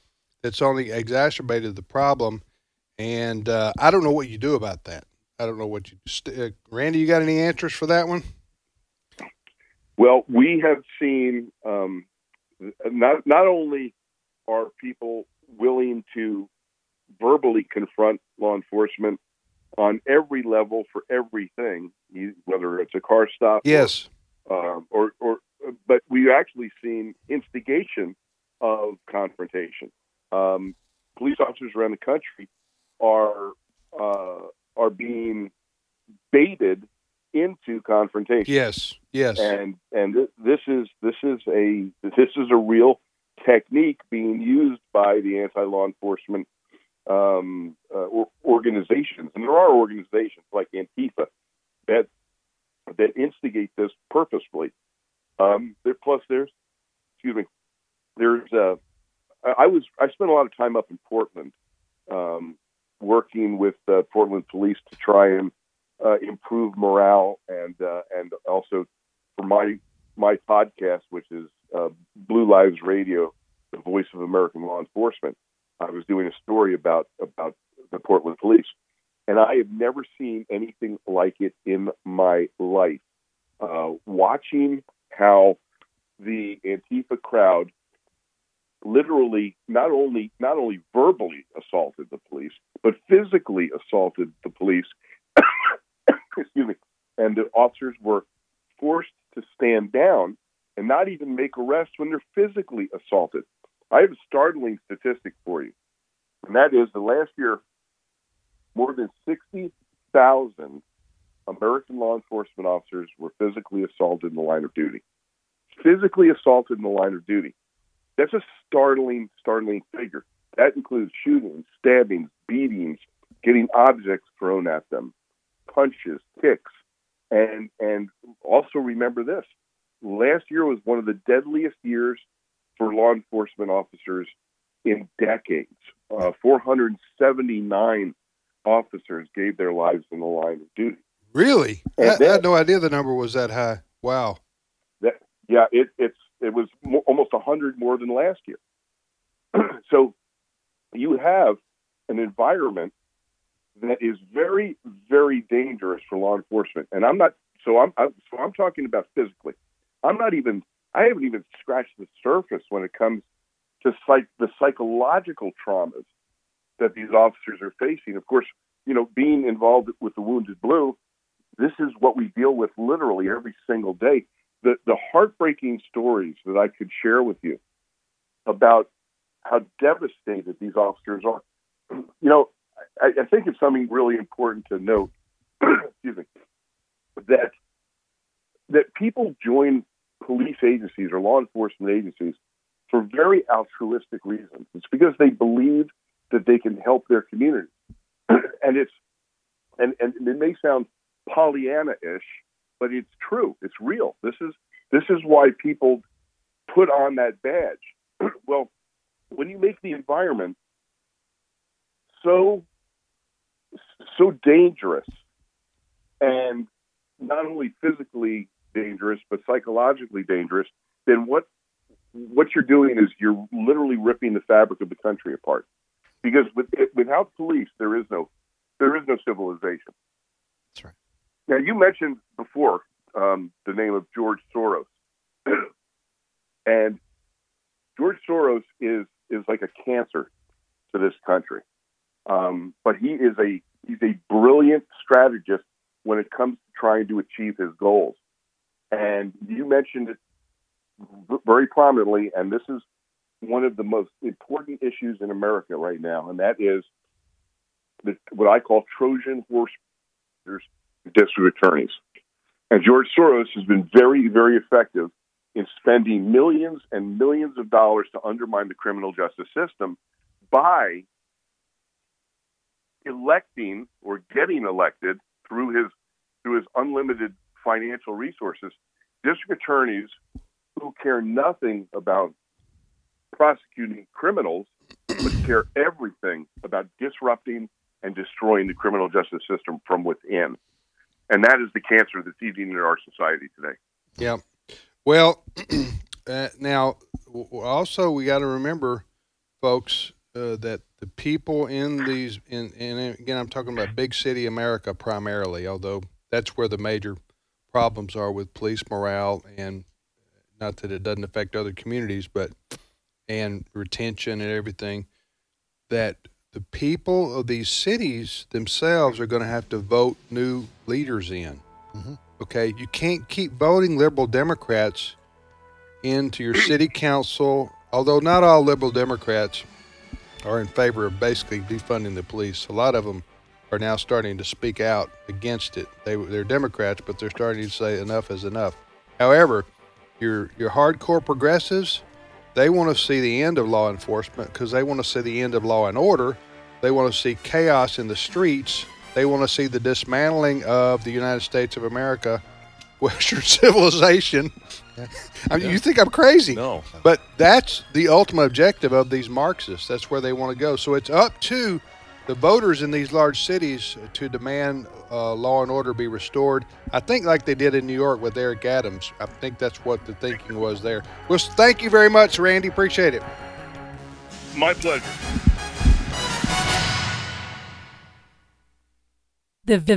that's only exacerbated the problem. And uh, I don't know what you do about that. I don't know what you, uh, Randy. You got any answers for that one? Well, we have seen um, not not only are people willing to verbally confront law enforcement on every level for everything, whether it's a car stop, yes, or, um, or, or but we've actually seen instigation of confrontation. Um, police officers around the country are uh, are being baited into confrontation. Yes, yes. And and th- this is this is a this is a real technique being used by the anti law enforcement um, uh, organizations, and there are organizations like Antifa that that instigate this purposefully. Um, there, plus, there's, excuse me, there's. Uh, I was I spent a lot of time up in Portland, um, working with uh, Portland police to try and uh, improve morale and uh, and also for my my podcast, which is uh, Blue Lives Radio, the voice of American law enforcement. I was doing a story about about the Portland police, and I have never seen anything like it in my life. Uh, watching how the Antifa crowd literally not only not only verbally assaulted the police, but physically assaulted the police excuse me, and the officers were forced to stand down and not even make arrests when they're physically assaulted. I have a startling statistic for you, and that is the last year, more than 60,000 American law enforcement officers were physically assaulted in the line of duty. Physically assaulted in the line of duty. That's a startling, startling figure. That includes shootings, stabbings, beatings, getting objects thrown at them, punches, kicks, and and also remember this: last year was one of the deadliest years for law enforcement officers in decades. Uh, 479 officers gave their lives in the line of duty. Really? I, And I had no idea the number was that high. Wow. That, yeah, it, it's it was mo- almost 100 more than last year. so you have an environment that is very, very dangerous for law enforcement. And I'm not so I'm, I'm so I'm talking about physically. I'm not even I haven't even scratched the surface when it comes to psych, the psychological traumas that these officers are facing. Of course, you know, being involved with the Wounded Blue, this is what we deal with literally every single day. The the heartbreaking stories that I could share with you about how devastated these officers are. You know, I, I think it's something really important to note. excuse me, that that people join police agencies or law enforcement agencies for very altruistic reasons. It's because they believe that they can help their community, and it's and and it may sound Pollyanna-ish, but it's true. It's real. This is this is why people put on that badge. well, when you make the environment so so dangerous and not only physically dangerous but psychologically dangerous, then what what you're doing is you're literally ripping the fabric of the country apart. Because with, without police, there is no there is no civilization. Now you mentioned before um, the name of George Soros, and George Soros is is like a cancer to this country. Um, but he is a he's a brilliant strategist when it comes to trying to achieve his goals. And you mentioned it very prominently, and this is one of the most important issues in America right now, and that is the, what I call Trojan horse district attorneys. And George Soros has been very, very effective in spending millions and millions of dollars to undermine the criminal justice system by electing or getting elected through his through his unlimited financial resources district attorneys who care nothing about prosecuting criminals but care everything about disrupting and destroying the criminal justice system from within and that is the cancer that's eating in our society today Yeah. Well, uh, now also we got to remember, folks, uh, that the people in these, in, and again, I'm talking about big city America primarily, although that's where the major problems are with police morale and not that it doesn't affect other communities, but and retention and everything. That the people of these cities themselves are going to have to vote new leaders in. Mm-hmm. Okay, you can't keep voting liberal Democrats into your city council, although not all liberal Democrats are in favor of basically defunding the police. A lot of them are now starting to speak out against it. They, they're Democrats, but they're starting to say enough is enough. However, your your hardcore progressives, they want to see the end of law enforcement because they want to see the end of law and order. They want to see chaos in the streets. They want to see the dismantling of the United States of America, Western civilization. I mean, you think I'm crazy? No. But that's the ultimate objective of these Marxists. That's where they want to go. So it's up to the voters in these large cities to demand uh, law and order be restored. I think like they did in New York with Eric Adams. I think that's what the thinking was there. Well, thank you very much, Randy. Appreciate it. my pleasure The, the, the